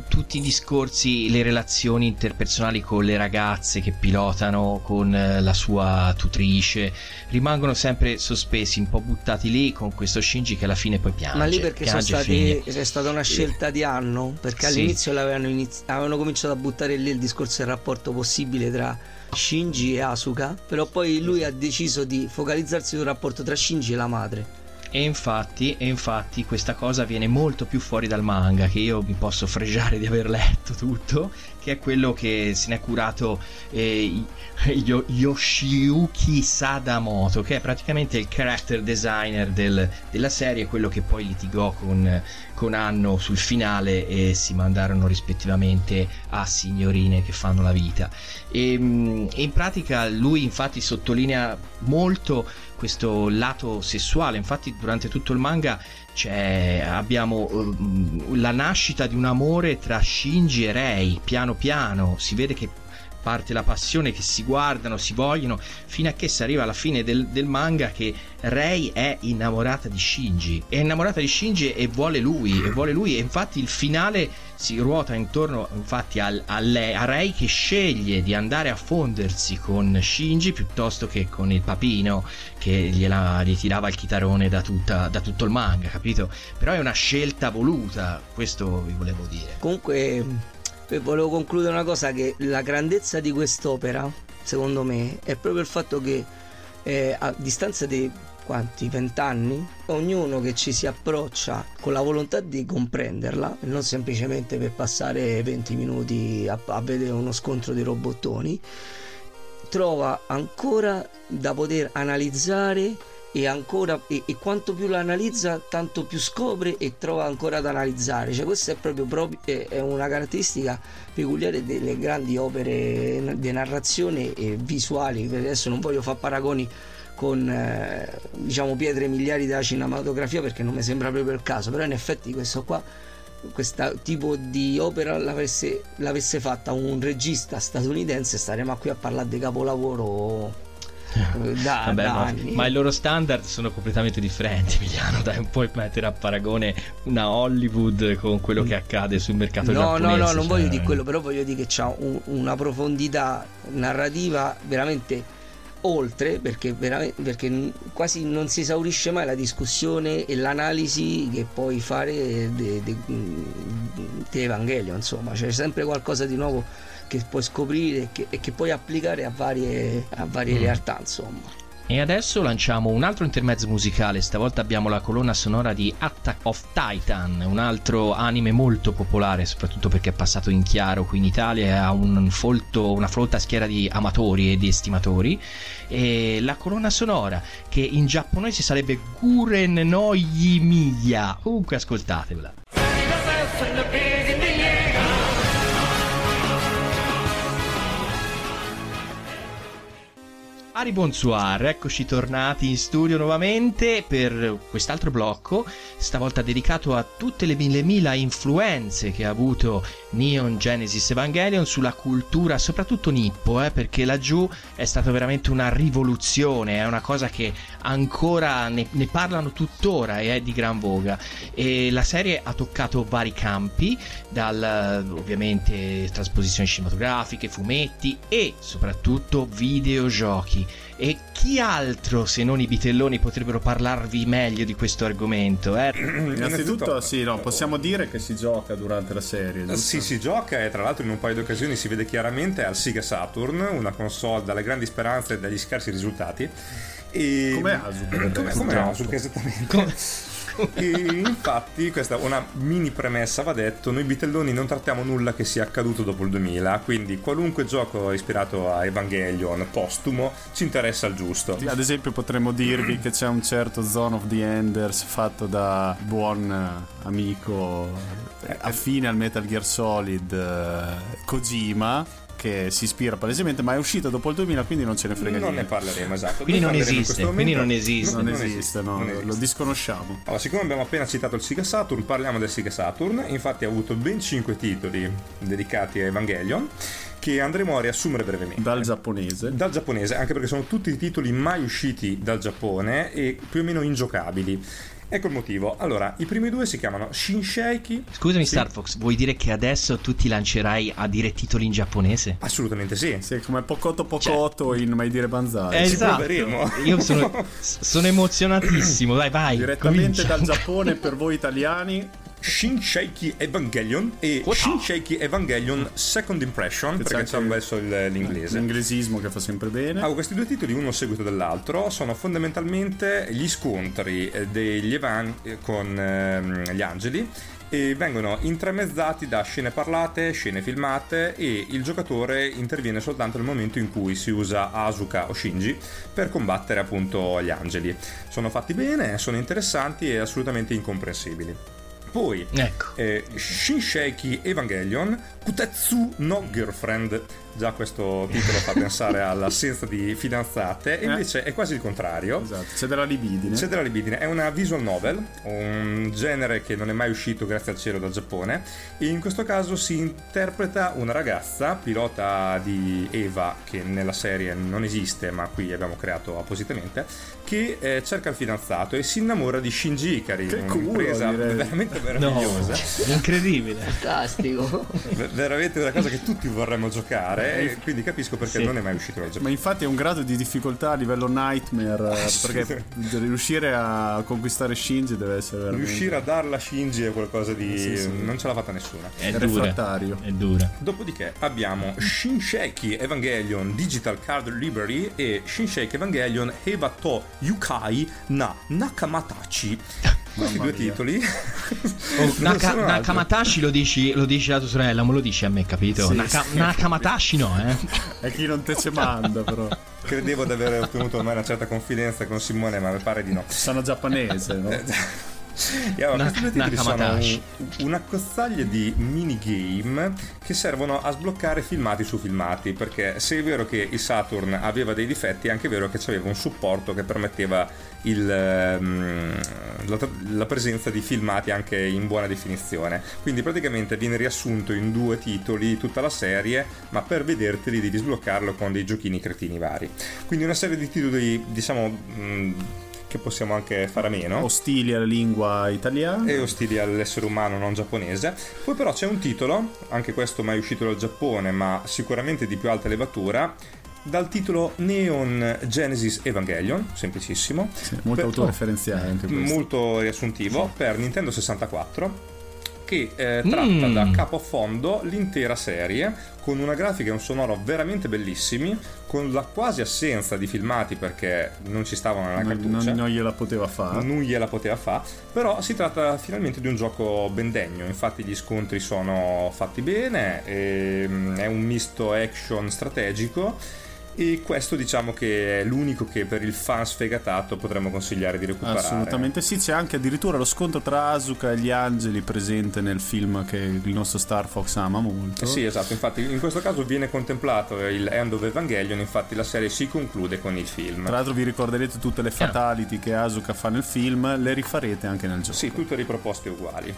tutti i discorsi, le relazioni interpersonali con le ragazze che pilotano, con eh, la sua tutrice, rimangono sempre sospesi, un po' buttati lì con questo Shinji che alla fine poi piange. Ma lì perché stati, è stata una scelta di anno, perché all'inizio sì. l'avevano inizi- avevano cominciato a buttare lì il discorso del rapporto possibile tra Shinji e Asuka, però poi lui ha deciso di focalizzarsi sul rapporto tra Shinji e la madre e infatti, e infatti questa cosa viene molto più fuori dal manga, che io mi posso fregiare di aver letto tutto, che è quello che se ne è curato eh, Yoshiyuki Sadamoto, che è praticamente il character designer del, della serie, quello che poi litigò con, con Anno sul finale e si mandarono rispettivamente a signorine che fanno la vita. E, mm, e in pratica lui infatti sottolinea molto questo lato sessuale. Infatti, durante tutto il manga abbiamo uh, la nascita di un amore tra Shinji e Rei, piano piano. Si vede che parte la passione che si guardano, si vogliono, fino a che si arriva alla fine del, del manga che Rei è innamorata di Shinji, è innamorata di Shinji e vuole lui, e vuole lui e infatti il finale si ruota intorno infatti al, a, lei, a Rei che sceglie di andare a fondersi con Shinji piuttosto che con il papino che gliela ritirava il chitarone da, tutta, da tutto il manga, capito? Però è una scelta voluta, questo vi volevo dire. Comunque volevo concludere una cosa che la grandezza di quest'opera, secondo me, è proprio il fatto che eh, a distanza di quanti, vent'anni, ognuno che ci si approccia con la volontà di comprenderla non semplicemente per passare 20 minuti a, a vedere uno scontro di robottoni, trova ancora da poter analizzare e ancora e, e, quanto più la analizza tanto più scopre e trova ancora da analizzare. Cioè questa è proprio, proprio è, una caratteristica peculiare delle grandi opere di narrazione e visuali. Adesso non voglio fare paragoni con eh, diciamo pietre miliari della cinematografia perché non mi sembra proprio il caso. Però in effetti questo qua questo tipo di opera l'avesse, l'avesse fatta un regista statunitense staremo qui a parlare di capolavoro da, Vabbè, da ma, ma, i loro standard sono completamente differenti, Emiliano. Dai, non puoi mettere a paragone una Hollywood con quello che accade sul mercato no, giapponese. No, no, non cioè... voglio dire quello, però voglio dire che ha un, una profondità narrativa veramente oltre perché, perché, quasi non si esaurisce mai la discussione e l'analisi che puoi fare di Evangelio insomma c'è sempre qualcosa di nuovo che puoi scoprire e che, e che puoi applicare a varie, a varie mm. realtà insomma e adesso lanciamo un altro intermezzo musicale, stavolta abbiamo la colonna sonora di Attack of Titan, un altro anime molto popolare, soprattutto perché è passato in chiaro qui in Italia e ha un folto, una folta schiera di amatori e di estimatori. E la colonna sonora, che in giapponese sarebbe Guren no Yimiya, comunque ascoltatevela. Ari Bonsoir, eccoci tornati in studio nuovamente per quest'altro blocco, stavolta dedicato a tutte le mille mila influenze che ha avuto Neon Genesis Evangelion sulla cultura, soprattutto nippo, eh, perché laggiù è stata veramente una rivoluzione, è una cosa che ancora ne, ne parlano tuttora e è di gran voga. E la serie ha toccato vari campi, dal ovviamente trasposizioni cinematografiche, fumetti e soprattutto videogiochi e chi altro se non i bitelloni potrebbero parlarvi meglio di questo argomento? Eh? Innanzitutto, sì, no, possiamo dire che si gioca durante la serie. Giusto? Sì, si gioca e tra l'altro in un paio di occasioni si vede chiaramente al Sega Saturn, una console dalle grandi speranze e dagli scarsi risultati. E... Come Asuka. Come, come Asuka, esattamente. Come... e infatti, questa è una mini premessa, va detto, noi bitelloni non trattiamo nulla che sia accaduto dopo il 2000, quindi qualunque gioco ispirato a Evangelion postumo ci interessa il giusto. Ad esempio potremmo dirvi che c'è un certo Zone of the Enders fatto da buon amico eh, affine al Metal Gear Solid eh, Kojima che si ispira palesemente, ma è uscito dopo il 2000, quindi non ce ne frega non niente. Non ne parleremo, esatto. Quindi non esiste, quindi non esiste. Non, non esiste, no, non esiste. lo disconosciamo. Allora, siccome abbiamo appena citato il Sega Saturn, parliamo del Sega Saturn. Infatti ha avuto ben 5 titoli dedicati a Evangelion che andremo a riassumere brevemente. Dal giapponese. Dal giapponese, anche perché sono tutti titoli mai usciti dal Giappone e più o meno ingiocabili. Ecco il motivo. Allora, i primi due si chiamano Shinsheiki. Scusami, sì. Star Fox, vuoi dire che adesso tu ti lancerai a dire titoli in giapponese? Assolutamente sì. Sì, come Pocoto Pocoto cioè... in Mai dire Banzai. Eh, esatto. Io sono, sono emozionatissimo. Vai, vai. Direttamente comincia. dal Giappone per voi italiani. Shinsheiki Evangelion e What? Shinsheiki Evangelion Second Impression, Che perché c'è verso il- l'inglese. L'inglesismo che fa sempre bene. Ah, questi due titoli, uno a seguito dell'altro, sono fondamentalmente gli scontri eh, degli Evan eh, con ehm, gli angeli e vengono intremezzati da scene parlate, scene filmate e il giocatore interviene soltanto nel momento in cui si usa Asuka o Shinji per combattere appunto gli angeli. Sono fatti bene, sono interessanti e assolutamente incomprensibili. Poi Ecco. eh, Shinsheiki Evangelion Kutetsu no Girlfriend già questo titolo fa pensare all'assenza di fidanzate, e invece è quasi il contrario. Esatto, c'è della libidine. C'è della libidine, è una visual novel, un genere che non è mai uscito grazie al cielo dal Giappone, e in questo caso si interpreta una ragazza, pilota di Eva, che nella serie non esiste, ma qui abbiamo creato appositamente, che eh, cerca il fidanzato e si innamora di Shinji Ikari, Che un'impresa culo, direi. veramente meravigliosa. incredibile. Fantastico. Ver- veramente una cosa che tutti vorremmo giocare e quindi capisco perché Sì. non è mai uscito dal Giappone. Ma infatti è un grado di difficoltà a livello nightmare eh, perché riuscire a conquistare Shinji deve essere veramente Riuscire a darla a Shinji è qualcosa di... Sì, sì. non ce l'ha fatta nessuno. È È refrattario. È dura. Dopodiché abbiamo Shinseki Evangelion Digital Card Library e Shinseki Evangelion Hebato Yukai na Nakamatachi. Questi due titoli Oh, Naka-. Nakamatashi lo dici, lo dici a tua sorella, ma lo dici a me, capito? Sì, Naka- sì. Nakamatashi no, eh. È chi non te ce manda però. Credevo di aver ottenuto ormai una certa confidenza con Simone, ma mi pare di no. Sono giapponese, no? E allora, questi due titoli sono un- una cozzaglia di minigame che servono a sbloccare filmati su filmati, perché se è vero che il Saturn aveva dei difetti, è anche vero che aveva un supporto che permetteva il, ehm, la, la presenza di filmati anche in buona definizione. Quindi praticamente viene riassunto in due titoli tutta la serie, ma per vederteli devi sbloccarlo con dei giochini cretini vari. Quindi una serie di titoli, diciamo... che possiamo anche fare a meno Ostili alla lingua italiana. e ostili all'essere umano non giapponese. Poi però c'è un titolo, anche questo mai uscito dal Giappone, ma sicuramente di più alta levatura, dal titolo Neon Genesis Evangelion, semplicissimo. molto Per- autoreferenziale anche questo. Molto riassuntivo per Nintendo 64 che eh, tratta Mm. da capo a fondo l'intera serie con una grafica e un sonoro veramente bellissimi con la quasi assenza di filmati perché non ci stavano nella cartuccia non- non gliela poteva fare. non gliela poteva fare, però si tratta finalmente di un gioco ben degno, infatti gli scontri sono fatti bene, ehm, è un misto action strategico e questo diciamo che è l'unico che per il fan sfegatato potremmo consigliare di recuperare. Assolutamente sì, c'è anche addirittura lo scontro tra Asuka e gli angeli presente nel film che il nostro Star Fox ama molto. Sì, esatto, infatti in questo caso viene contemplato il End of Evangelion, infatti la serie si conclude con il film. Tra l'altro vi ricorderete tutte le fatality che Asuka fa nel film, le rifarete anche nel gioco. Sì, tutte riproposte uguali.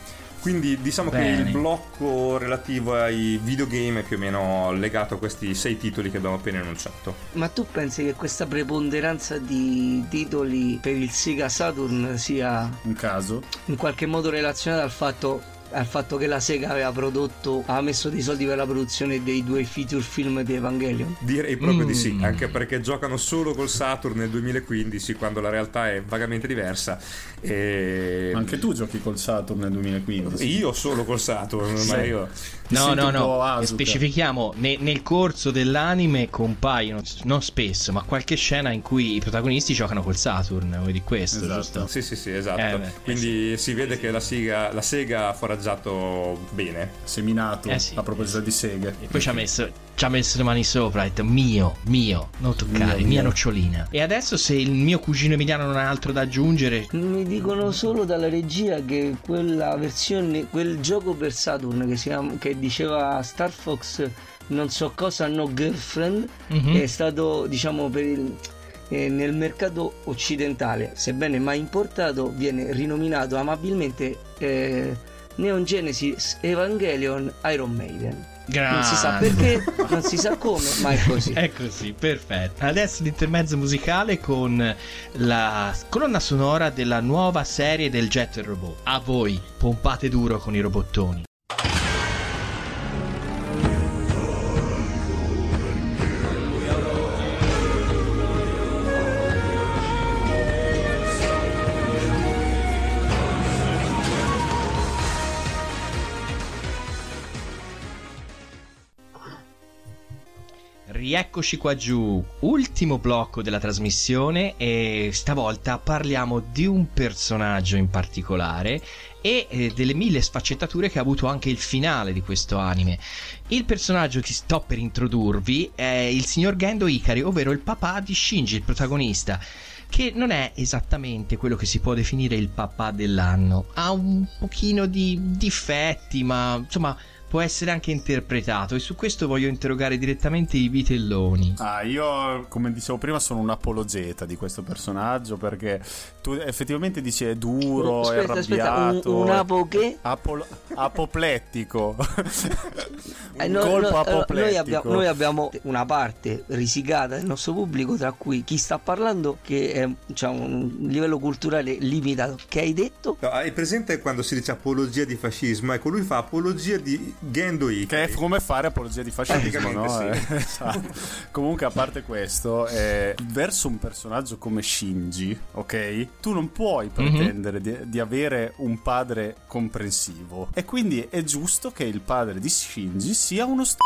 Quindi diciamo Bene. che il blocco relativo ai videogame è più o meno legato a questi sei titoli che abbiamo appena enunciato. Ma tu pensi che questa preponderanza di titoli per il Sega Saturn sia Un caso? in qualche modo relazionata al fatto, al fatto che la Sega aveva prodotto, aveva messo dei soldi per la produzione dei due feature film di Evangelion? Direi proprio di Mm. sì, anche perché giocano solo col Saturn nel 2015 quando la realtà è vagamente diversa. E... Anche tu giochi col Saturn nel 2015. Io solo col Saturn, ma Sì. io... No, no, no. Asuka. Specifichiamo, ne- nel corso dell'anime compaiono, non spesso, ma qualche scena in cui i protagonisti giocano col Saturn, vuoi di questo, Esatto. giusto? Sì, sì, sì, esatto. Eh, beh, Quindi si vede che la, Sega, la Sega ha foraggiato bene. Seminato Eh sì, a proposito eh di seghe. E poi ci ha messo, ci ha messo le mani sopra, ha detto mio, mio, non toccare, Mio, mia mio. nocciolina. E adesso se il mio cugino Emiliano non ha altro da aggiungere, Mi dicono solo dalla regia che quella versione, quel gioco per Saturn che, si chiama, che diceva Star Fox non so cosa, no girlfriend, Mhm. è stato diciamo per il, eh, nel mercato occidentale, sebbene mai importato, viene rinominato amabilmente eh, Neon Genesis Evangelion Iron Maiden. Non si sa perché, non si sa come, ma è così. È così, perfetto. Adesso l'intermezzo musicale con la colonna sonora della nuova serie del Jet Robot. A voi, pompate duro con i robottoni. Rieccoci qua giù, ultimo blocco della trasmissione e stavolta parliamo di un personaggio in particolare e eh, delle mille sfaccettature che ha avuto anche il finale di questo anime. Il personaggio che sto per introdurvi è il signor Gendo Ikari, ovvero il papà di Shinji, il protagonista che non è esattamente quello che si può definire il papà dell'anno. Ha un pochino di difetti, ma insomma può essere anche interpretato e su questo voglio interrogare direttamente i vitelloni. Ah, io come dicevo prima sono un apologeta di questo personaggio perché tu effettivamente dici è duro, Aspetta, è aspetta, arrabbiato. un- un apo che? Apol- apoplettico. Eh, un no- colpo no, apoplettico. noi, abbiamo, noi abbiamo una parte risicata del nostro pubblico, tra cui chi sta parlando, che è, ha un livello culturale limitato. Che hai detto? No, hai presente quando si dice apologia di fascismo? Ecco, lui fa apologia di Gendo Ikari. Che è come fare apologia di fascismo, no? Sì. Eh, esatto. Comunque, a parte questo, eh, verso un personaggio come Shinji, ok? Tu non puoi pretendere di, di avere un padre comprensivo. E quindi è giusto che il padre di Shinji sia uno st***o,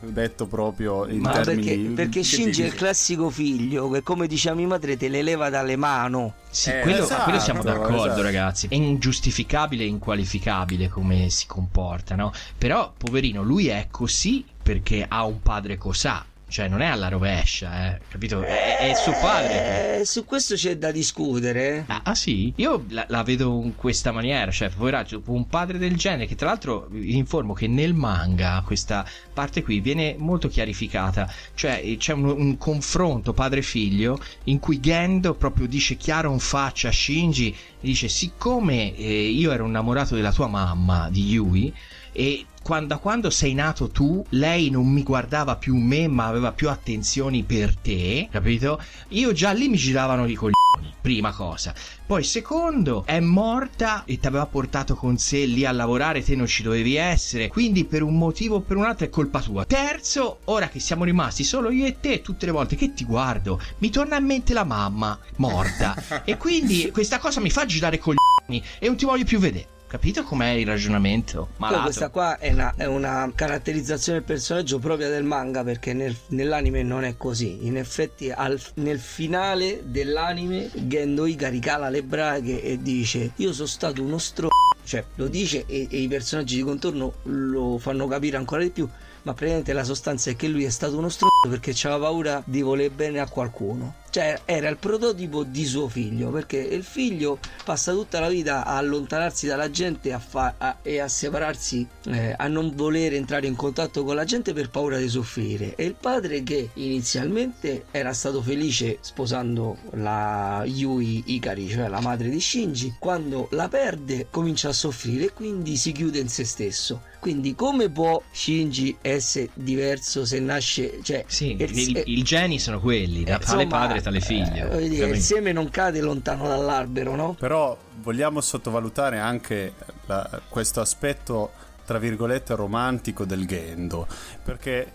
detto proprio in Ma termini perché, perché Shinji è il classico figlio che, come diceva mia madre, te le leva dalle mani. Sì, Eh, quello, esatto, quello siamo d'accordo, esatto. ragazzi. È ingiustificabile e inqualificabile come si comporta, no? Però, poverino, lui è così perché ha un padre cosà. Cioè, non è alla rovescia, eh, capito? È, è suo padre. Eh, su questo c'è da discutere. Ah, ah, sì? Io la, la vedo in questa maniera, cioè, poveraccio, un padre del genere, che tra l'altro vi informo che nel manga questa parte qui viene molto chiarificata, cioè eh, c'è un, un confronto padre-figlio in cui Gendo proprio dice chiaro in faccia a Shinji, dice siccome eh, io ero innamorato della tua mamma, di Yui, e quando, da quando sei nato tu, lei non mi guardava più me, ma aveva più attenzioni per te, capito? Io già lì mi giravano i coglioni, prima cosa. Poi secondo, è morta e ti aveva portato con sé lì a lavorare, te non ci dovevi essere, quindi per un motivo o per un altro è colpa tua. Terzo, ora che siamo rimasti solo io e te, tutte le volte che ti guardo, mi torna in mente la mamma morta. e quindi questa cosa mi fa girare coglioni e non ti voglio più vedere. Capito com'è il ragionamento? Poi Malato. questa qua è una, è una caratterizzazione del personaggio propria del manga perché nel- nell'anime non è così. In effetti al- nel finale dell'anime Gendo Ikari cala le braghe e dice io sono stato uno stro... Cioè lo dice e, e i personaggi di contorno lo fanno capire ancora di più. Ma praticamente la sostanza è che lui è stato uno stronzo perché aveva paura di voler bene a qualcuno. Cioè era il prototipo di suo figlio perché il figlio passa tutta la vita a allontanarsi dalla gente a fa- a- e a separarsi, eh, a non voler entrare in contatto con la gente per paura di soffrire. E il padre che inizialmente era stato felice sposando la Yui Ikari, cioè la madre di Shinji, quando la perde comincia a soffrire e quindi si chiude in se stesso. Quindi come può Shinji essere diverso se nasce... Cioè, Sì, il- geni sono quelli, da eh, tale insomma, padre, tale figlio. eh, dire, il seme non cade lontano dall'albero, no? Però vogliamo sottovalutare anche la- questo aspetto, tra virgolette, romantico del Gendo. Perché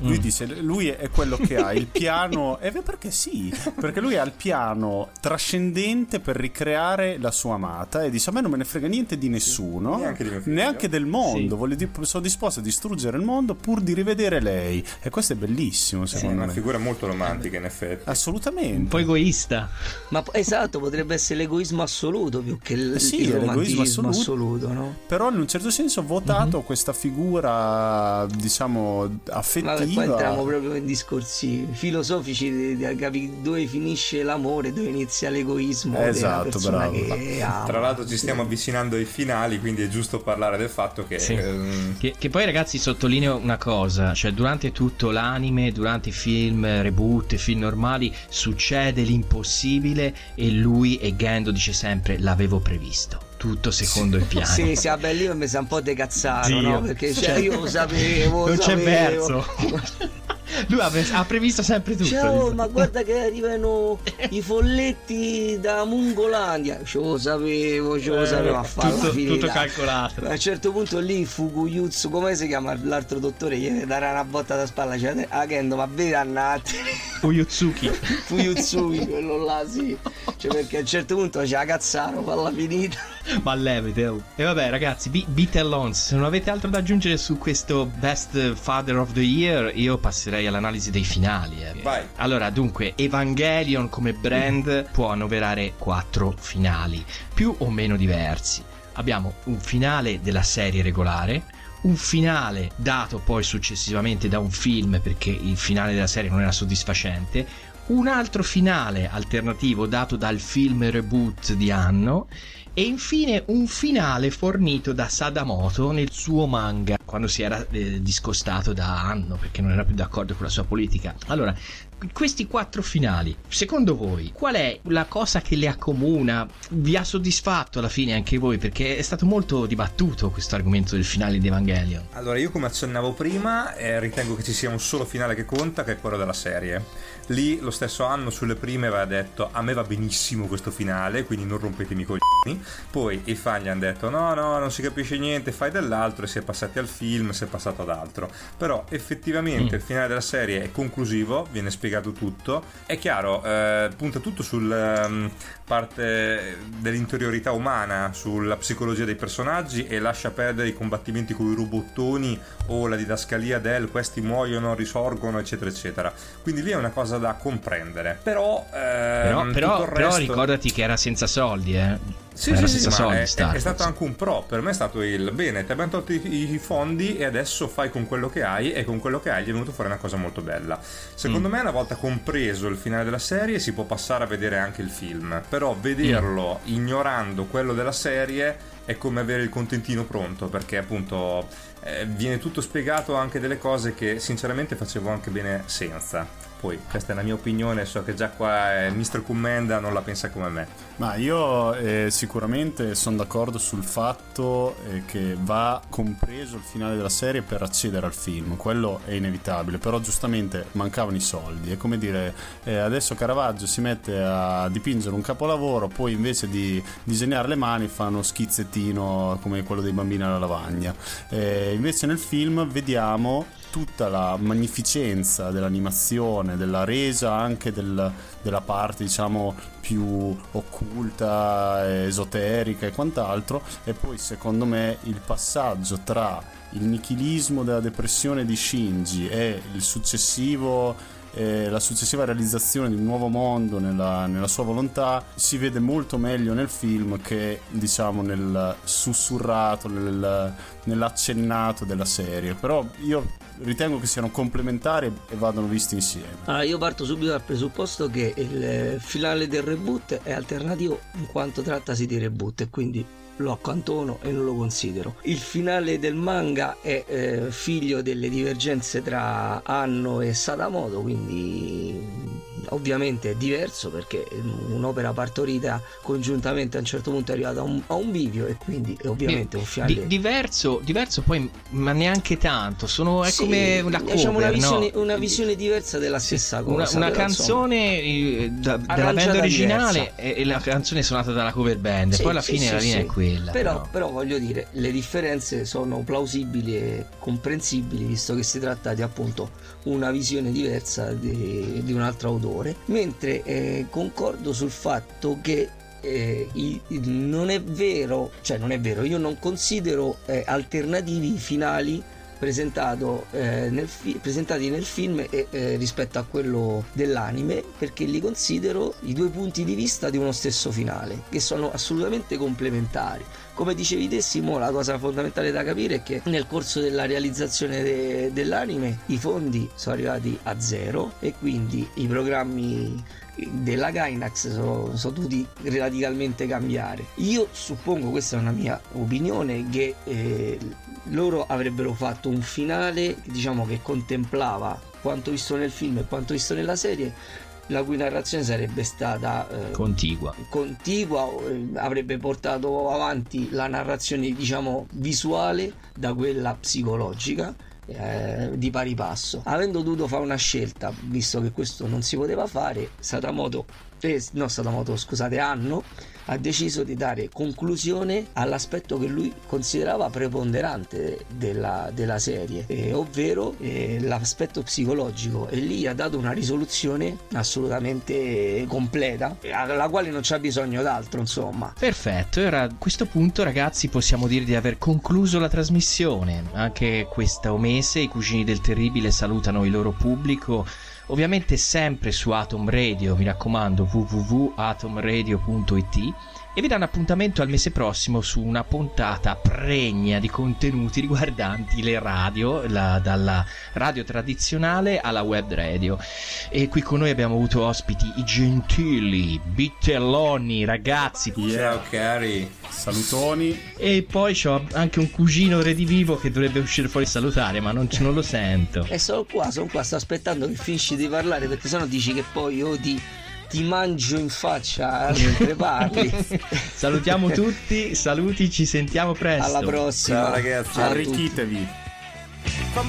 lui Mm. dice, lui è quello che ha il piano, e beh, perché sì, perché lui ha il piano trascendente per ricreare la sua amata e dice a me non me ne frega niente di nessuno, Neanche di mio figlio." neanche del mondo, Sì. Voglio dire, sono disposto a distruggere il mondo pur di rivedere lei. E questo è bellissimo, Sì, è secondo una me. figura molto romantica in effetti. Assolutamente. Un po' egoista. Ma esatto, potrebbe essere l'egoismo assoluto più che il, Eh sì, il è l'egoismo assoluto. assoluto, no? però in un certo senso ho votato questa figura diciamo affettiva Ma qua entriamo proprio in discorsi filosofici di, di capire dove finisce l'amore, dove inizia l'egoismo della Esatto, persona bravo. che ama. Tra l'altro ci stiamo avvicinando ai finali, quindi è giusto parlare del fatto che... Sì. ehm, Che, che poi ragazzi sottolineo una cosa, cioè durante tutto l'anime, durante i film reboot, film normali, succede l'impossibile e lui e Gendo dice sempre l'avevo previsto. Tutto secondo il piano. Sì, sì, vabbè, lì mi sa un po' decazzato, no? Perché cioè, Cioè, io lo sapevo, non c'è sapevo. verso. Lui ha, previsto sempre tutto. Ciao, ma guarda che arrivano i folletti da Mungolandia. Ce lo sapevo, ce lo Eh, sapevo a fare tutto- tutto calcolato. A un certo punto lì Fukuyutsu, come si chiama l'altro dottore? Gli darà una botta da spalla. Cioè, Kendo, ma vedi annati. Fuyutsuki. Fuyutsuki, quello là, sì. Cioè, perché a un certo punto c'è la cazzaro, palla finita. Ma levite. oh. E vabbè, ragazzi, be- beat alongs. Se non avete altro da aggiungere su questo Best Father of the Year, io passerei all'analisi dei finali. eh. Vai. Allora, dunque, Evangelion come brand può annoverare quattro finali, più o meno diversi. Abbiamo un finale della serie regolare, un finale dato poi successivamente da un film perché il finale della serie non era soddisfacente, un altro finale alternativo dato dal film reboot di Anno e infine un finale fornito da Sadamoto nel suo manga quando si era eh, discostato da Anno perché non era più d'accordo con la sua politica. Allora, questi quattro finali, secondo voi, qual è la cosa che li accomuna? Vi ha soddisfatto alla fine anche voi? Perché è stato molto dibattuto questo argomento del finale di Evangelion. Allora, io come accennavo prima, eh, ritengo che ci sia un solo finale che conta, che è quello della serie. Lì lo stesso anno sulle prime aveva detto a me va benissimo questo finale, quindi non rompetemi i coglioni. Poi i fan gli hanno detto no, no, non si capisce niente, fai dell'altro e si è passati al film, si è passato ad altro. Però effettivamente mm. il finale della serie è conclusivo, viene spiegato tutto. È chiaro, eh, punta tutto um, ehm, parte dell'interiorità umana, sulla psicologia dei personaggi e lascia perdere i combattimenti con i robottoni o la didascalia del questi muoiono, risorgono, eccetera, eccetera. Quindi lì è una cosa da comprendere. Però, eh, però, però, resto... però ricordati che era senza soldi, eh. Sì, sì, sì, sì è, è, è, stato anche un pro. Per me è stato il bene, ti abbiamo tolto i, i, fondi e adesso fai con quello che hai. E con quello che hai gli è venuto fuori una cosa molto bella. Secondo mm. me, una volta compreso il finale della serie, si può passare a vedere anche il film. Però vederlo mm. ignorando quello della serie è come avere il contentino pronto. Perché appunto eh, viene tutto spiegato anche delle cose che sinceramente facevo anche bene senza. Poi questa è la mia opinione, so che già qua eh, Mr. Commenda non la pensa come me. Ma io eh, sicuramente sono d'accordo sul fatto eh, che va compreso il finale della serie per accedere al film, quello è inevitabile, però giustamente mancavano i soldi. È come dire, eh, adesso Caravaggio si mette a dipingere un capolavoro, poi invece di disegnare le mani fa uno schizzettino come quello dei bambini alla lavagna. Eh, invece nel film vediamo tutta la magnificenza dell'animazione, della resa anche del, della parte diciamo più occulta, esoterica e quant'altro e poi secondo me il passaggio tra il nichilismo della depressione di Shinji e eh, la successiva realizzazione di un nuovo mondo nella, nella, sua volontà si vede molto meglio nel film che diciamo nel sussurrato, nel, nell'accennato della serie. Però io ritengo che siano complementari e vadano visti insieme. Allora, io parto subito dal presupposto che il finale del reboot è alternativo in quanto trattasi di reboot e quindi lo accantono e non lo considero. Il finale del manga è eh, figlio delle divergenze tra Anno e Sadamoto, quindi ovviamente è diverso perché un'opera partorita congiuntamente a un certo punto è arrivata a un, a un bivio e quindi è ovviamente un finale Di, diverso, diverso poi ma neanche tanto sono, è sì, come una cover diciamo una visione, no? una visione diversa della stessa cosa una, una canzone insomma, da, della band originale e, e, la canzone suonata dalla cover band sì, poi alla fine sì, la linea è quella però, però. però voglio dire le differenze sono plausibili e comprensibili visto che si tratta di appunto una visione diversa di, di un altro autore, mentre eh, concordo sul fatto che eh, i, non è vero, cioè non è vero, io non considero eh, alternativi i finali eh, nel fi- presentati nel film e, eh, rispetto a quello dell'anime perché li considero i due punti di vista di uno stesso finale che sono assolutamente complementari come dicevi te Simo, la cosa fondamentale da capire è che nel corso della realizzazione de- dell'anime i fondi sono arrivati a zero e quindi i programmi della Gainax sono, sono dovuti radicalmente cambiare. Io suppongo, questa è una mia opinione, che eh, loro avrebbero fatto un finale diciamo che contemplava quanto visto nel film e quanto visto nella serie la cui narrazione sarebbe stata eh, contigua. contigua eh, avrebbe portato avanti la narrazione diciamo visuale da quella psicologica eh, di pari passo avendo dovuto fare una scelta visto che questo non si poteva fare Sadamoto eh, no Sadamoto scusate Anno ha deciso di dare conclusione all'aspetto che lui considerava preponderante della, della serie, eh, ovvero eh, l'aspetto psicologico e lì ha dato una risoluzione assolutamente completa, alla quale non c'è bisogno d'altro, insomma. Perfetto, ora a questo punto ragazzi possiamo dire di aver concluso la trasmissione, anche questo mese i cugini del terribile salutano il loro pubblico ovviamente sempre su Atom Radio, mi raccomando www.atomradio.it e vi danno appuntamento al mese prossimo su una puntata pregna di contenuti riguardanti le radio, la, dalla radio tradizionale alla web radio. E qui con noi abbiamo avuto ospiti i gentili Bittelloni, ragazzi. Ciao cari. Salutoni. E poi ho anche un cugino redivivo che dovrebbe uscire fuori a salutare, ma non, non lo sento. E sono qua, sono qua, sto aspettando che finisci di parlare perché sennò dici che poi io ti mangio in faccia mentre parli. Salutiamo tutti, saluti, ci sentiamo presto. Alla prossima. Ciao ragazzi, arricchitevi. From